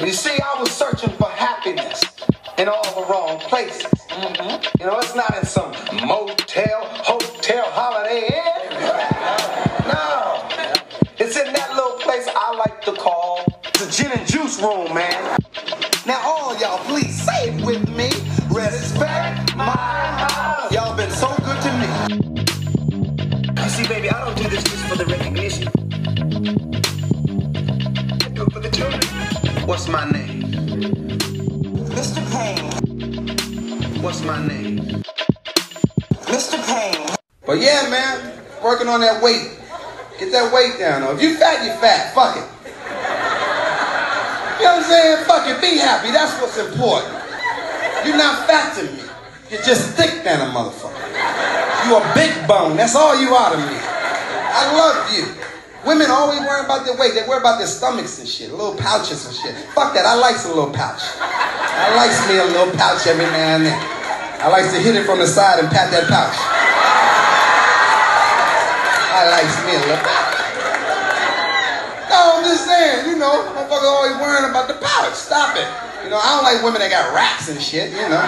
You see, I was searching for happiness in all the wrong places. Mm-hmm. You know, it's not in some motel, hotel, holiday inn. No. It's in that little place I like to call the gin and juice room, man. What's my name? Mr. Payne. But yeah, man, working on that weight. Get that weight down. Though. If you fat, you fat. Fuck it. You know what I'm saying? Fuck it. Be happy. That's what's important. You're not fat to me. You're just thick than a motherfucker. You a big bone. That's all you are to me. I love you. Women always worry about their weight. They worry about their stomachs and shit, little pouches and shit. Fuck that. I like a little pouch. I likes me a little pouch every now and then. I like to hit it from the side and pat that pouch. I likes me a little. No, I'm just saying, you know, motherfucker always worrying about the pouch. Stop it. You know, I don't like women that got racks and shit, you know.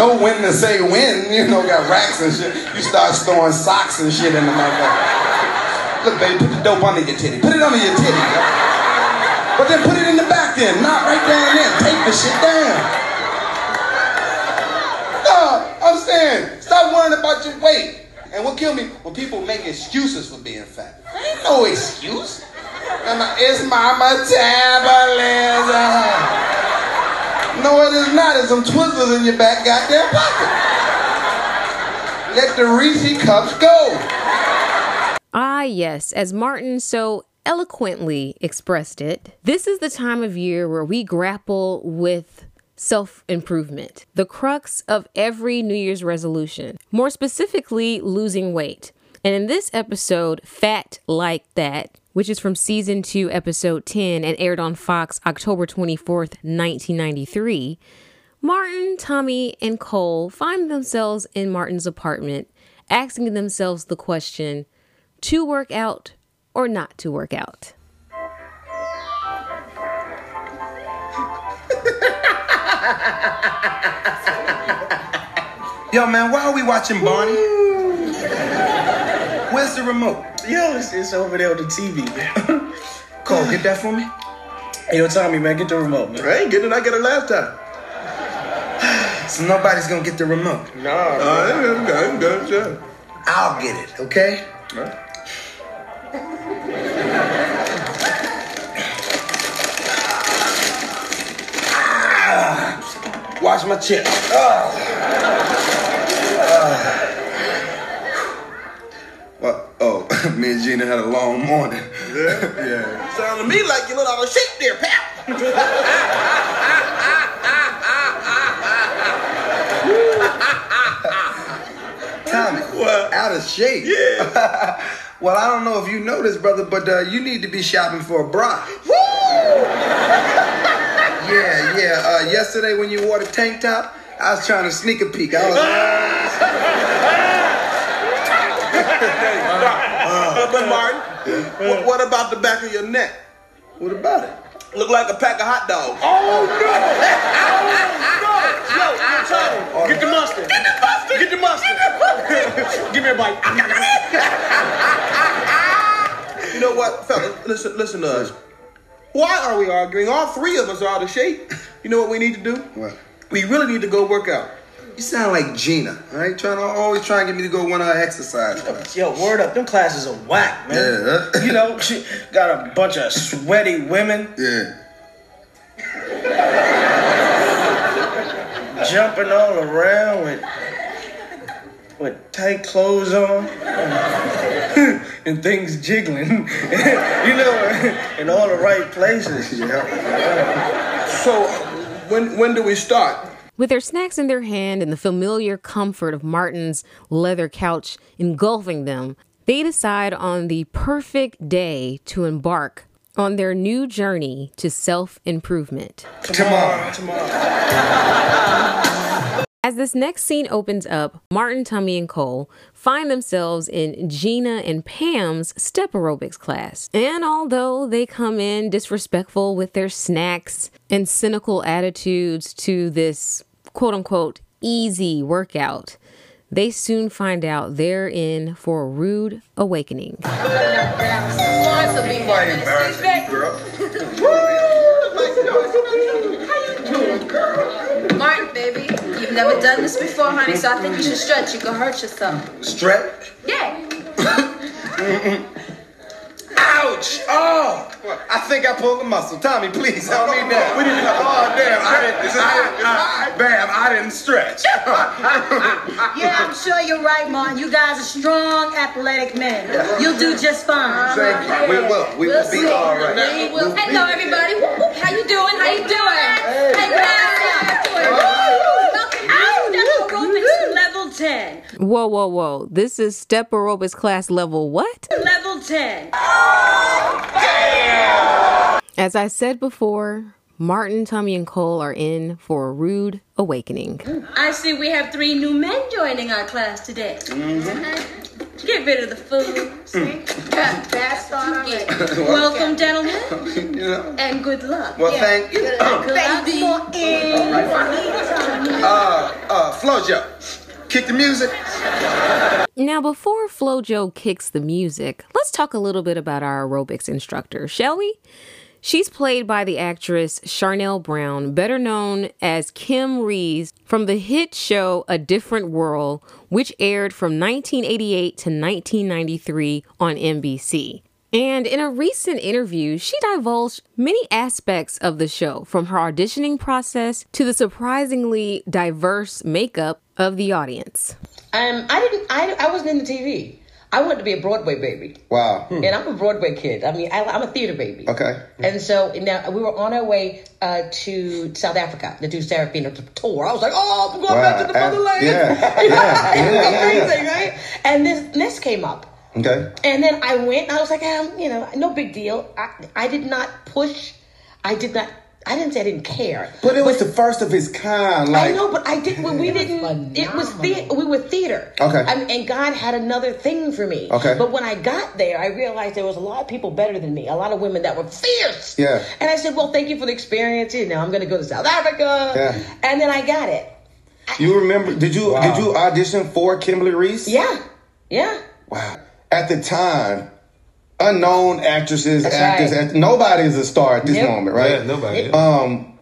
No when to say when, you know, got racks and shit. You start throwing socks and shit in the motherfucker. Look, baby, put the dope under your titty. Put it under your titty. But then put it in the back then, not right down there. Take the shit down. I'm saying, stop worrying about your weight. And what killed me, when people make excuses for being fat. Ain't no excuse. My- It's my metabolism. No, it is not. It's some Twizzlers in your back goddamn pocket. Let the Reese cups go. Ah, yes, as Martin so eloquently expressed it, this is the time of year where we grapple with self improvement, the crux of every New Year's resolution, more specifically, losing weight. And in this episode, Fat Like Dat, which is from season 2, episode 10, and aired on Fox October 24th, 1993, Martin, Tommy, and Cole find themselves in Martin's apartment, asking themselves the question to work out or not to work out. Yo, man, why are we watching Barney? Where's the remote? Yo, it's, it's over there on the TV, man. Cole, get that for me. Hey, yo, Tommy, man, get the remote, man. I ain't getting it. I got it last time. So nobody's gonna get the remote. Nah, Uh, I'm good. I'm good. Sure. I'll get it, okay? Right. Wash my chips. What? Oh, me and Gina had a long morning. Yeah. Yeah. Sound to me like you look out of shape there, pal. Tommy, What? out of shape. Yeah. well, I don't know if you know this, brother, but uh, you need to be shopping for a bra. Yeah, yeah. Uh, yesterday when you wore the tank top, I was trying to sneak a peek. I was. Uh, but Martin, what, what about the back of your neck? what about it? Look like a pack of hot dogs. Oh Yo, yo, Tommy, get the mustard. Get the mustard. Get the mustard. Give me a bite. You know what, fellas? Listen, listen to us. Why are we arguing? All three of us are out of shape. You know what we need to do? What? We really need to go work out. You sound like Gina, all right? Trying to always trying to get me to go one of her exercise class. Yo, word up, them classes are whack, man. Yeah. You know, she got a bunch of sweaty women Yeah. jumping all around with with tight clothes on and things jiggling, you know, in all the right places. Yeah. So, when when do we start? With their snacks in their hand and the familiar comfort of Martin's leather couch engulfing them, they decide on the perfect day to embark on their new journey to self improvement. Tomorrow. Tomorrow. As this next scene opens up, Martin, Tommy, and Cole find themselves in Gina and Pam's step aerobics class. And although they come in disrespectful with their snacks and cynical attitudes to this quote unquote easy workout, they soon find out they're in for a rude awakening. Never done this before, honey, so I think you should stretch. You can hurt yourself. Stretch. Yeah. Ouch! Oh! I think I pulled a muscle. Tommy, please help me down. We didn't Oh, damn. I, This is I, good. This is I, Bam, I didn't stretch. Yeah, I'm sure you're right, Martin. You guys are strong, athletic men. You'll do just fine. Thank you. We will. We will be see. all right. We will. Hello, everybody. Whoop, whoop. How you doing? How you doing? Hey, guys. Welcome Step aerobics level 10. Whoa, whoa, whoa. This is step aerobics class level what? Level 10. As I said before, Martin, Tommy, and Cole are in for a rude awakening. I see we have three new men joining our class today. Get rid of the food. See? Bad start already. Welcome, gentlemen, You know? and good luck. Well, thank you. Good luck for in. Uh, uh, Flojo, kick the music. Now, before FloJo kicks the music, let's talk a little bit about our aerobics instructor, shall we? She's played by the actress Charnele Brown, better known as Kim Reese from the hit show A Different World, which aired from 1988 to 1993 on NBC. And in a recent interview, she divulged many aspects of the show, from her auditioning process to the surprisingly diverse makeup of the audience. Um, I didn't. I, I wasn't in the TV. I wanted to be a Broadway baby, Wow. and I'm a Broadway kid. I mean, I, I'm a theater baby. Okay. And so now we were on our way uh, to South Africa to do Sarafina tour. I was like, oh, I'm going back to the motherland. Yeah. You? Yeah. Yeah, yeah, yeah. amazing, right? And this this came up. Okay. And then I went, and I was like, um, you know, no big deal. I, I did not push. I did not. I didn't say I didn't care. But it was the first of its kind. Like, I know, but I didn't We didn't. It was the, we were theater. Okay. I mean, and God had another thing for me. Okay. But when I got there, I realized there was a lot of people better than me. A lot of women that were fierce. Yeah. And I said, "Well, thank you for the experience. You know, I'm going to go to South Africa." Yeah. And then I got it. you remember? Did you did you audition for Kimberly Reese? Yeah. Yeah. Wow. At the time, unknown actresses, That's actors, right. act- nobody's a star at this Yep. moment, right? Yeah, nobody. Um,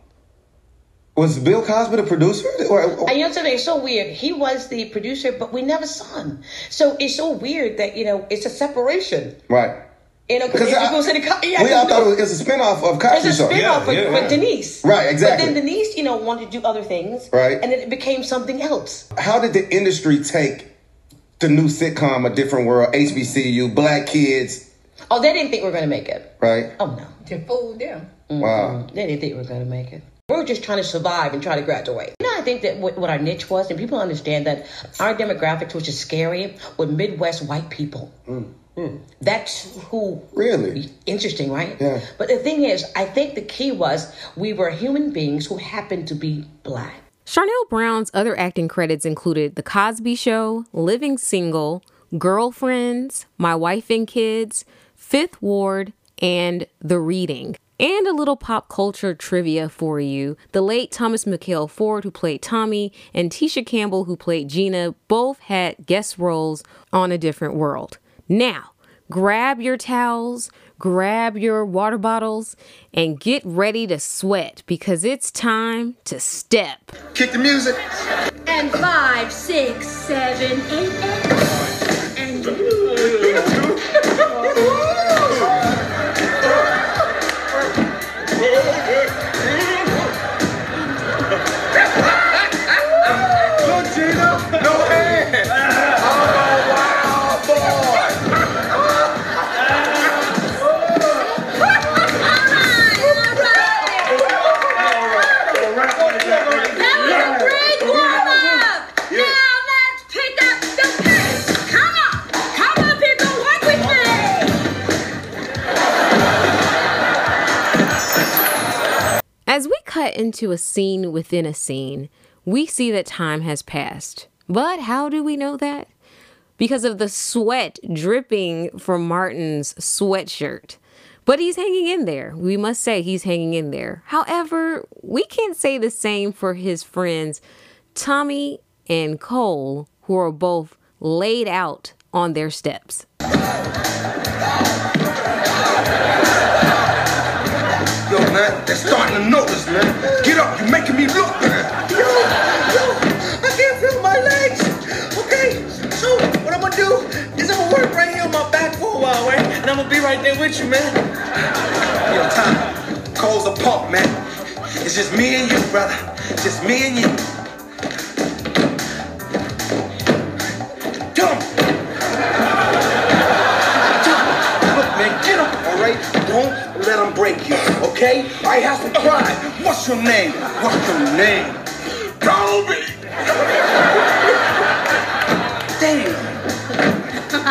was Bill Cosby the producer? Or, And you know something? It's so weird. He was the producer, but we never saw him. So it's so weird that you know it's a separation. right. You know, because Because I- people say the co- yeah, we 'cause all no- thought it was, it's a spinoff of Cosby It's a Show. spin off Yeah, yeah, with yeah. Denise. Right, exactly. But then Denise, you know, wanted to do other things. Right. And then it became something else. How did the industry take the new sitcom, A Different World, HBCU, black kids, Oh, they didn't think we were going to make it. right? Oh, no. You fooled them. Wow. They didn't think we were going to make it. We were just trying to survive and try to graduate. You know, I think that what, what our niche was, and people understand that our demographics, which is scary, were Midwest white people. Mm. Mm. That's who Really? Interesting, right? Yeah. But the thing is, I think the key was we were human beings who happened to be black. Charnele Brown's other acting credits included The Cosby Show, Living Single, Girlfriends, My Wife and Kids, Fifth Ward, and The Reading. And a little pop culture trivia for you. The late Thomas Mikal Ford, who played Tommy, and Tisha Campbell, who played Gina, both had guest roles on A Different World. Now, grab your towels, grab your water bottles, and get ready to sweat because it's time to step. Kick the music. And five, six, seven, eight, eight. Into a scene within a scene, we see that time has passed. But how do we know that? Because of the sweat dripping from Martin's sweatshirt. But he's hanging in there. We must say he's hanging in there. However, we can't say the same for his friends Tommy and Cole, who are both laid out on their steps. Man, they're starting to notice, man. Get up, you're making me look bad. Yo, yo, I can't feel my legs. Okay, so what I'm gonna do is I'm gonna work right here on my back for a while, right? And I'm gonna be right there with you, man. Yo, Tom, Cole's a pump, man. It's just me and you, brother. Just me and you. Okay? I have to cry. What's your name? What's your name? Kobe. Damn.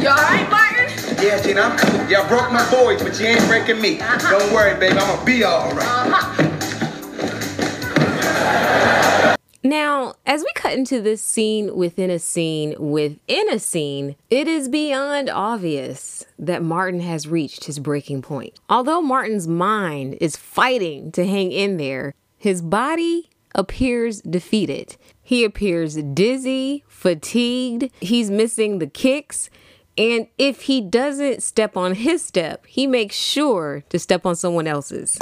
You alright, Martin? Yeah, cool. Yeah, I broke my boys, but you ain't breaking me. Uh-huh. Don't worry, baby. I'm gonna be all right. Now, as we cut into this scene within a scene within a scene, it is beyond obvious that Martin has reached his breaking point. Although Martin's mind is fighting to hang in there, his body appears defeated. He appears dizzy, fatigued, he's missing the kicks. And if he doesn't step on his step, he makes sure to step on someone else's.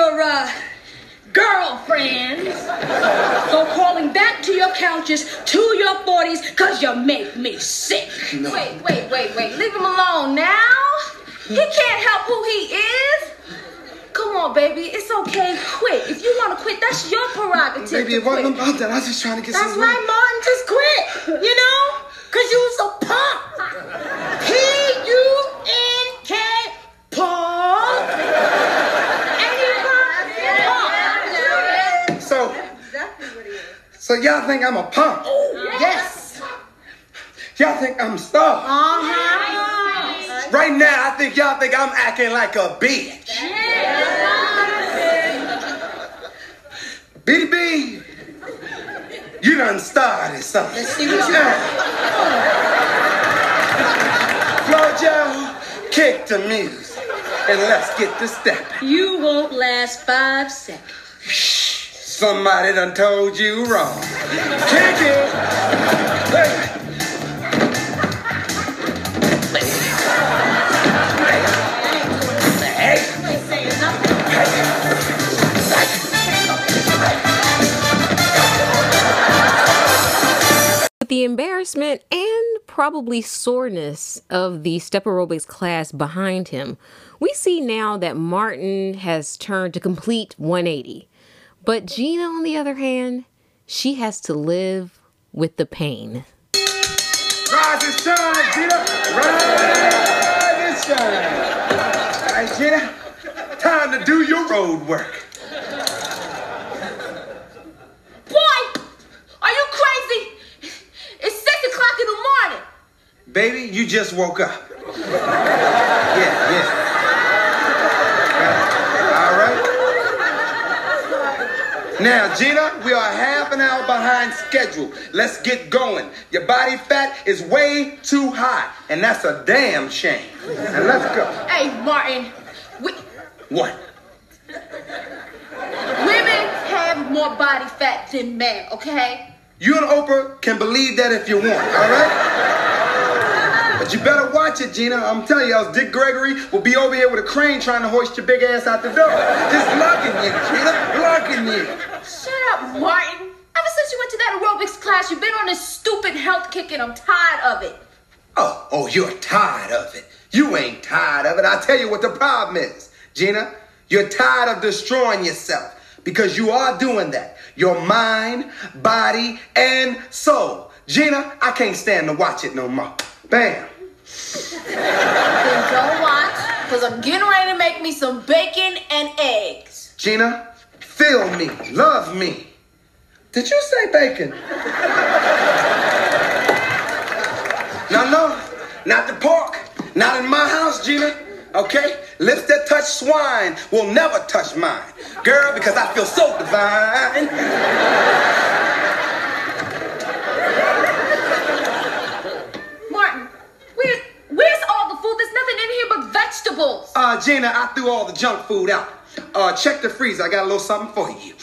Your uh, girlfriends go crawling back to your couches to your 40s because you make me sick? Wait, wait, wait, wait. Leave him alone now. He can't help who he is. Come on, baby. It's okay. Quit. If you want to quit, that's your prerogative. Baby, it wasn't about that. I was just trying to get That's some. right, Martin. Just quit. You know? Because you's a punk. P-U-N-K, punk. Ain't he punk? Punk. So, so y'all think I'm a punk? Yes. Y'all think I'm stuffed? Uh-huh. Right now, I think y'all think I'm acting like a bitch. BB, you done started something. Let's see what you got. Flojo, kick the music and let's get to stepping. You won't last five seconds. Somebody done told you wrong. Kick it. Hey. the embarrassment and probably soreness of the step aerobics class behind him, we see now that Martin has turned to complete 180. But Gina, on the other hand, she has to live with the pain. Rise and shine, Gina. Rise and shine. All right, Gina. Time to do your road work. Boy, are you crazy? It's six o'clock in the morning. Baby, you just woke up. Yeah, yeah. All right. Now, Gina, we are half an hour behind schedule. Let's get going. Your body fat is way too high, and that's a damn shame. And let's go. Hey, Martin, we, What? women have more body fat than men, okay? You and Oprah can believe that if you want, all right? But you better watch it, Gina. I'm telling you, else Dick Gregory will be over here with a crane trying to hoist your big ass out the door. Just locking you, Gina. Locking you. Shut up, Martin. Ever since you went to that aerobics class, you've been on this stupid health kick and I'm tired of it. Oh, oh, you're tired of it. You ain't tired of it. I tell you what the problem is, Gina. You're tired of destroying yourself because you are doing that. Your mind, body, and soul. Gina, I can't stand to watch it no more. Bam. Then don't watch, because I'm getting ready to make me some bacon and eggs. Gina, feel me, love me. Did you say bacon? no, no, not the pork. Not in my house, Gina. Okay? Lips that touch swine will never touch mine. Girl, because I feel so divine. Martin, where, where's all the food? There's nothing in here but vegetables. Uh, Gina, I threw all the junk food out. Uh, check the freezer. I got a little something for you.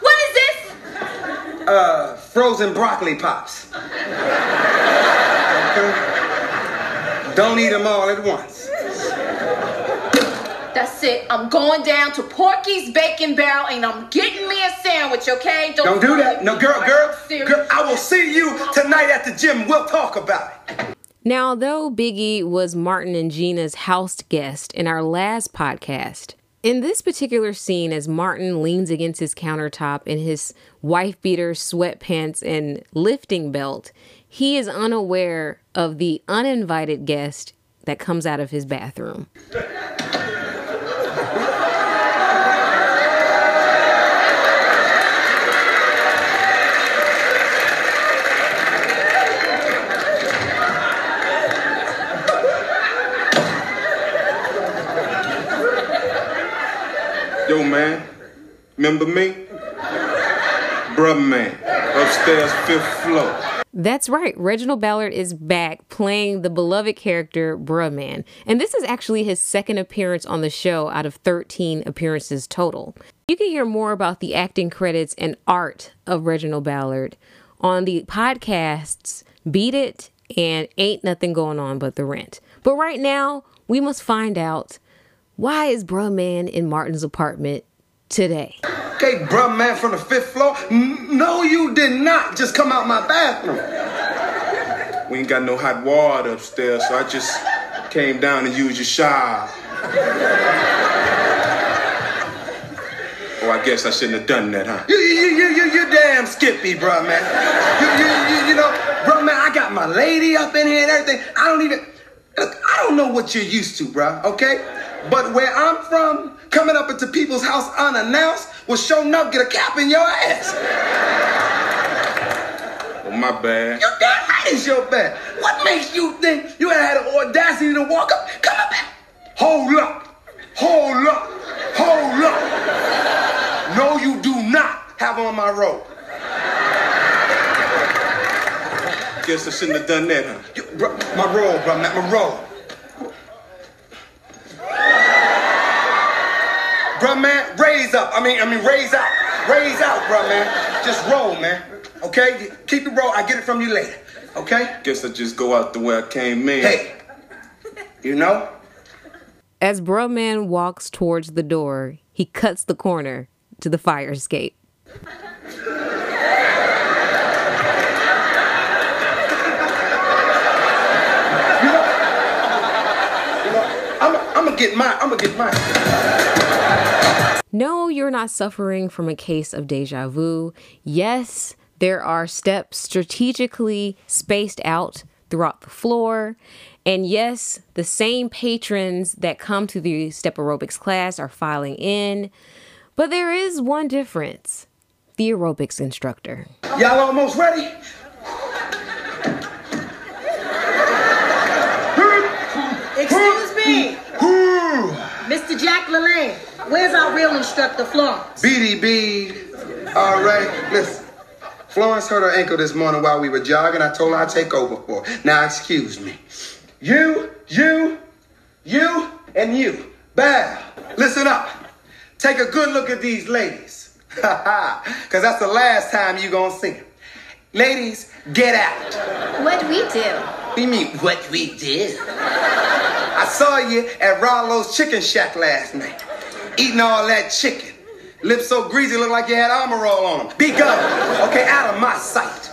What is this? Uh, frozen broccoli pops. Okay? Don't eat them all at once. That's it. I'm going down to Porky's Bacon Barrel and I'm getting me a sandwich, okay? Don't do that. No, girl, girl, girl. I will see you tonight at the gym. We'll talk about it. Now, though Biggie was Martin and Gina's house guest in our last podcast, in this particular scene, as Martin leans against his countertop in his wife beater, sweatpants, and lifting belt, he is unaware of the uninvited guest that comes out of his bathroom. Man, remember me? Bruh, man, upstairs, fifth floor. That's right. Reginald Ballard is back playing the beloved character Bruh Man. And this is actually his second appearance on the show out of 13 appearances total. You can hear more about the acting credits and art of Reginald Ballard on the podcasts Beat It and Ain't Nothing Going On But the Rent. But right now, we must find out why is Bruh Man in Martin's apartment today? Okay, bruh, man, from the fifth floor. No, you did not just come out my bathroom. We ain't got no hot water upstairs, so I just came down and used your shower. Oh, I guess I shouldn't have done that, huh? You, you, you, you, you damn skippy, bruh, man. You, you, you, you know, bruh, man, I got my lady up in here and everything. I don't even, look, I don't know what you're used to, bruh, okay? But where I'm from, coming up into people's house unannounced will show up get a cap in your ass. Oh, my bad. You damn right it's your bad. What makes you think you had the audacity to walk up? Come up here. Hold up. Hold up. Hold up. No, you do not have on my robe. Guess I shouldn't have done that, huh? You, bro, my robe, bro, not my robe. Bruh, man, raise up. I mean, I mean, raise out. Raise out, bruh, man. Just roll, man. Okay? Keep the roll. I get it from you later. Okay? Guess I just go out the way I came in. Hey, you know? As Bruh Man walks towards the door, he cuts the corner to the fire escape. I'm, I'm gonna get mine. I'm gonna get mine. No, you're not suffering from a case of deja vu. Yes, there are steps strategically spaced out throughout the floor. And yes, the same patrons that come to the step aerobics class are filing in. But there is one difference the aerobics instructor. Y'all almost ready? Excuse me, Mr. Jack LaLanne. Where's our real instructor, Florence? BDB. All right, listen. Florence hurt her ankle this morning while we were jogging. I told her I'd take over for her. Now, excuse me. You, you, you, and you. Bow. Listen up. Take a good look at these ladies. Because that's the last time you're going to see them. Ladies, get out. What'd we do? What do you mean, what we did? I saw you at Rollo's Chicken Shack last night, eating all that chicken. Lips so greasy, look like you had armor all on them. Be gone. Okay, out of my sight.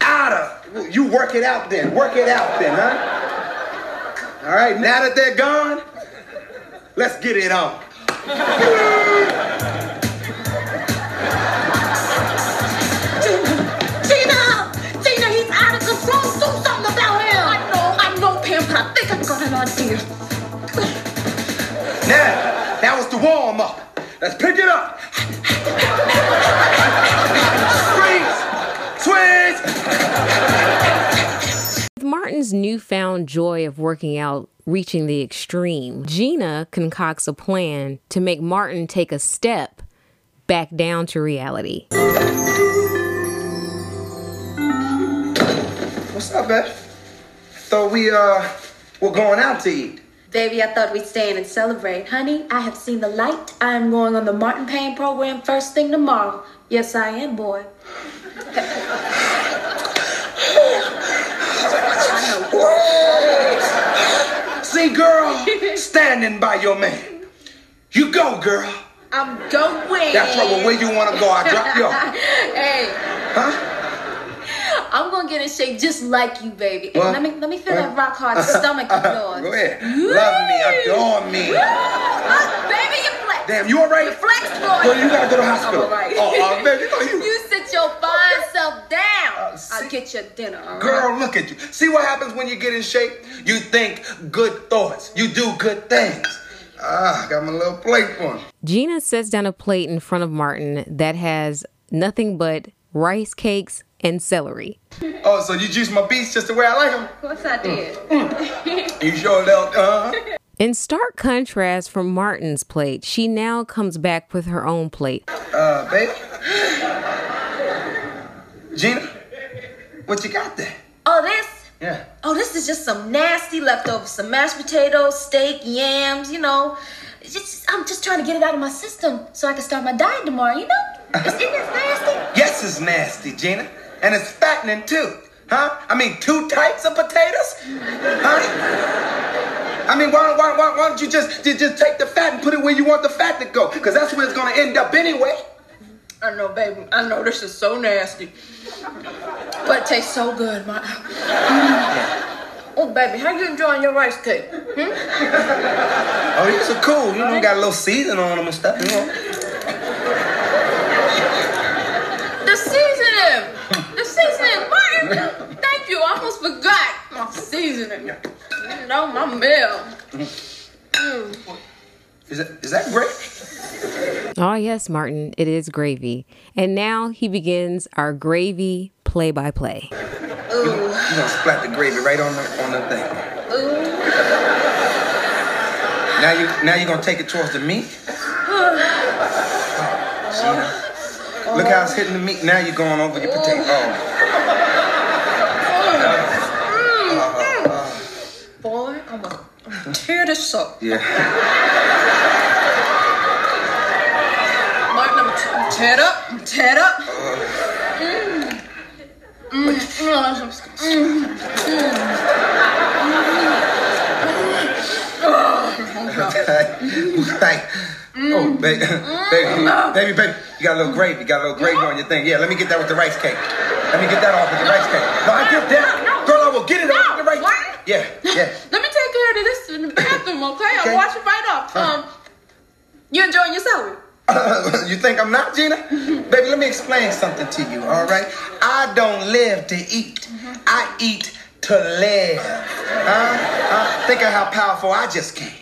Out of. You work it out then. Work it out then, huh? All right, now that they're gone, let's get it on. Tina! Tina, he's out of control. Do something about him. I know, I know, Pam, but I think I got an idea. Now, that was the warm up. Let's pick it up. Swings! Swings! With Martin's newfound joy of working out reaching the extreme, Gina concocts a plan to make Martin take a step back down to reality. What's up, babe? Thought we, uh, were going out to eat. Baby, I thought we'd stay in and celebrate. Honey, I have seen the light. I am going on the Martin Payne program first thing tomorrow. Yes, I am, boy. See, girl, standing by your man. You go, girl. I'm going. That's right. Well, where you want to go? I drop you off. hey, Huh? I'm gonna get in shape just like you, baby. And What? let me let me feel Huh? that rock hard stomach of yours. Go ahead. Love me, adore me. Look, baby, you flex. Damn, you all right? You flex, boy. Girl, you gotta go to hospital. I'm all right. Oh, uh, baby, you know you. You sit your fine self down. see- I'll get your dinner. all right? Girl, look at you. See what happens when you get in shape? You think good thoughts. You do good things. Ah, got my little plate for him. Gina sets down a plate in front of Martin that has nothing but rice cakes and celery. Oh, so you juice my beets just the way I like them? Of course I did. You sure don't, uh In stark contrast from Martin's plate, she now comes back with her own plate. Uh, babe? Gina? What you got there? Oh, this? Yeah. Oh, this is just some nasty leftovers. Some mashed potatoes, steak, yams, you know. It's just, I'm just trying to get it out of my system so I can start my diet tomorrow, you know? Is, isn't this nasty? Yes, it's nasty, Gina. And it's fattening too. Huh? I mean, two types of potatoes? Huh? I mean, why, why, why, why don't you just, just, take the fat and put it where you want the fat to go? Because that's where it's going to end up anyway. I know, baby. I know this is so nasty. But it tastes so good, my. Oh, baby, how you enjoying your rice cake? Hmm? Oh, these are cool. You know, got a little seasoning on them and stuff. You know. The seasoning! The seasoning! Martin! Thank you. I almost forgot my seasoning. You know, my meal. Mm. Is that, is that great? Oh, yes, Martin, it is gravy. And now he begins our gravy play by play. You're gonna splat the gravy right on the on the thing. Now you now you're gonna take it towards the meat. Gina. Look how it's hitting the meat. Now you're going over your potato. Oh, Boy, I'm gonna This up. yeah. Martin, I'm, t- I'm teared up. I'm teared up. Mm. Mm. like, oh, baby, baby, baby, baby, you got a little gravy. You got a little gravy on your thing. Yeah, let me get that with the rice cake. Let me get that off with the rice cake. No, I get that. Girl, I will get it off with the rice cake. Yeah, yeah. Let me take care of this in the bathroom, okay? Okay. I'll wash it right off. Um, you enjoying your celery? you think I'm not, Gina? Baby, let me explain something to you, all right? I don't live to eat. I eat to live. Huh? Huh? Think of how powerful I just came.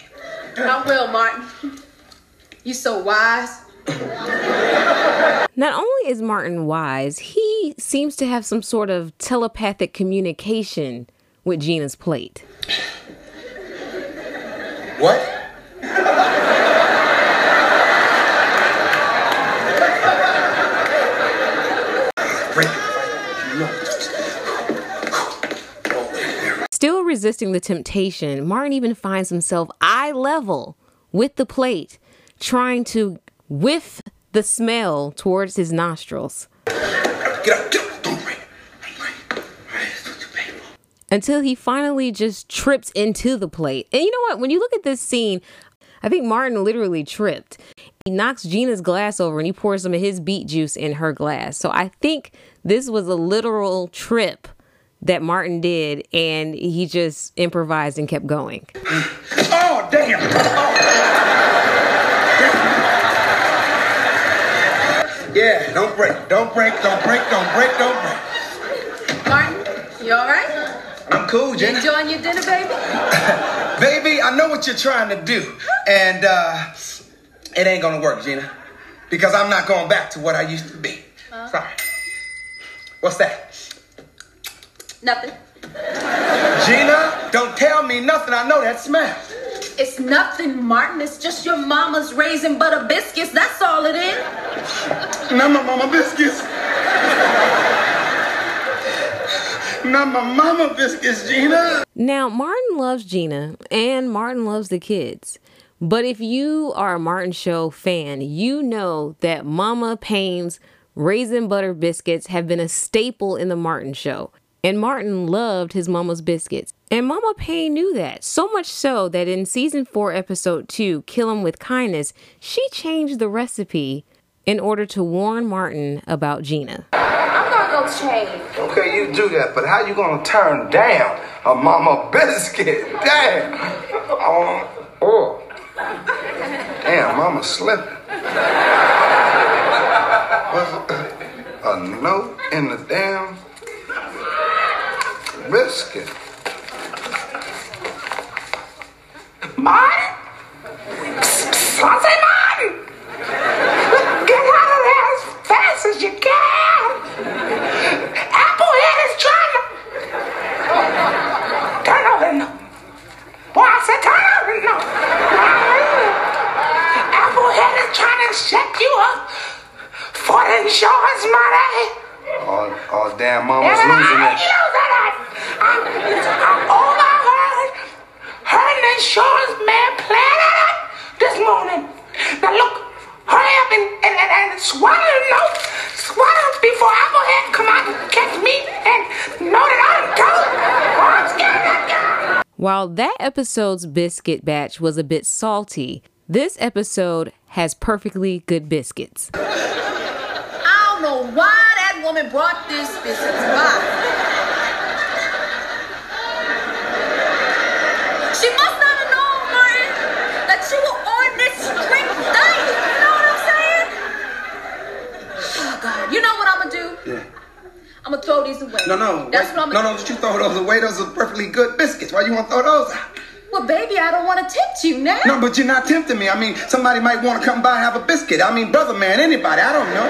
I will, Martin. You so wise. Not only is Martin wise, he seems to have some sort of telepathic communication with Gina's plate. What? Break it. You know. Still resisting the temptation, Martin even finds himself eye level with the plate, trying to whiff the smell towards his nostrils Get up, get up. Don't break. Don't break. All right, it's too painful. Until he finally just trips into the plate. And you know what? When you look at this scene, I think Martin literally tripped. He knocks Gina's glass over and he pours some of his beet juice in her glass. So I think this was a literal trip that Martin did and he just improvised and kept going. Oh, damn. Oh. Yeah, don't break. Don't break. Don't break. Don't break. Don't break. Martin, you all right? I'm cool, You Jenna. enjoying your dinner, baby? Baby, I know what you're trying to do. And uh, it ain't gonna work, Gina. Because I'm not going back to what I used to be. Sorry. What's that? Nothing. Gina, don't tell me nothing. I know that smell. It's nothing, Martin. It's just your mama's raisin butter biscuits. That's all it is. Not my mama biscuits. Not my mama biscuits, Gina. Now, Martin loves Gina and Martin loves the kids. But if you are a Martin Show fan, you know that Mama Payne's raisin butter biscuits have been a staple in the Martin Show. And Martin loved his mama's biscuits. And Mama Payne knew that. So much so that in season 4, episode 2, Kill 'em with Kindness, she changed the recipe in order to warn Martin about Gina. Okay, you do that, but how you gonna turn down a mama biscuit? Damn. Oh, oh. Damn, mama slipping. A note in the damn biscuit? Martin? I say Martin! Get out of there as fast as you can! Applehead is trying to. Turn over no. Boy, I said turn over no. Applehead is trying to set you up for the insurance money. Oh, oh damn, mama's Yeah, but losing I it. ain't losing it. I'm, I'm overheard her and the insurance man planning it this morning. Now look, hurry up and, and, and, and swallow the note. Swallow it before Applehead come out and catch me and know that I'm told. I'm scared of that guy. While that episode's biscuit batch was a bit salty, this episode has perfectly good biscuits. I don't know why that woman brought this biscuits. Why? She must not have known, Martin, that you were on this strict diet. You know what I'm saying? Oh, God. You know what I'm gonna do? Yeah. I'm gonna throw these away. No, no. That's wait. what I'm no, no, don't you throw those away. Those are perfectly good biscuits. Why you want to throw those out? Well, baby, I don't want to tempt you now. No, but you're not tempting me. I mean, somebody might want to come by and have a biscuit. I mean, brother, man, anybody. I don't know.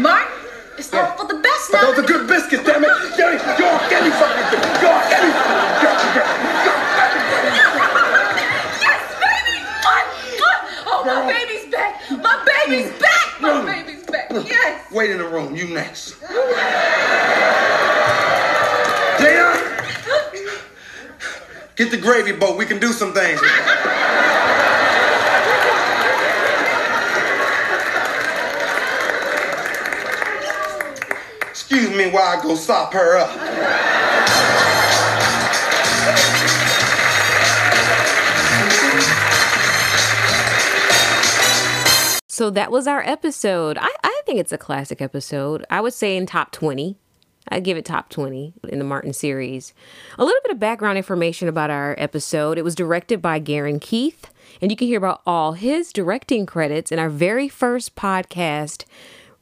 Martin, it's all for the best But now. those are good biscuits, damn it. Give me, go on, give me something. Go on, give me something. Go, go. Yes, baby! Oh, back! My baby's back! My baby's back! Yes! Wait in the room. You next. Dana, get the gravy boat. We can do some things. Excuse me while I go sop her up. So that was our episode. I, I think it's a classic episode. I would say in top 20. I give it top 20 in the Martin series. A little bit of background information about our episode. It was directed by Gerren Keith, and you can hear about all his directing credits in our very first podcast,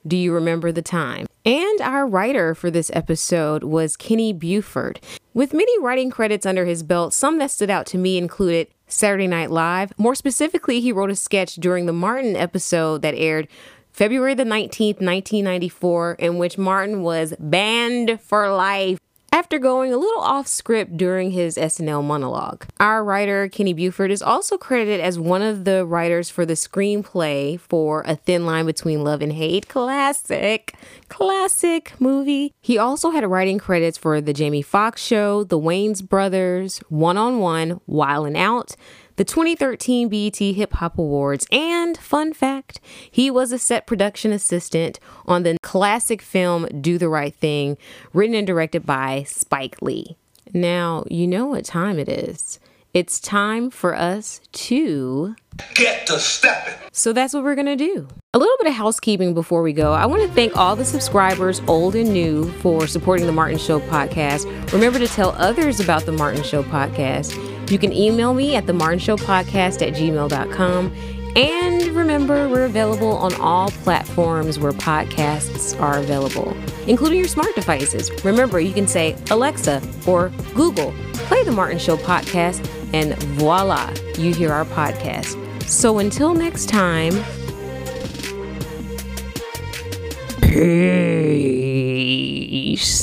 Do You Remember the Time? And our writer for this episode was Kenny Buford. With many writing credits under his belt, some that stood out to me included Saturday Night Live. More specifically, he wrote a sketch during the Martin episode that aired February the 19th, 1994, in which Martin was banned for life after going a little off script during his SNL monologue. Our writer, Kenny Buford, is also credited as one of the writers for the screenplay for A Thin Line Between Love and Hate. Classic, classic movie. He also had writing credits for The Jamie Foxx Show, The Wayans Brothers, One on One, Wild and Out, the 2013 BET Hip Hop Awards, and fun fact, he was a set production assistant on the classic film Do the Right Thing, written and directed by Spike Lee. Now, you know what time it is. it's time for us to Get to stepping. So that's what we're going to do. A little bit of housekeeping before we go. I want to thank all the subscribers, old and new, for supporting the Martin Show podcast. Remember to tell others about the Martin Show podcast. You can email me at the Martin Show podcast at gmail.com. And remember, we're available on all platforms where podcasts are available, including your smart devices. Remember, you can say, Alexa or Google, play the Martin Show podcast, and voila, you hear our podcast. So until next time, peace.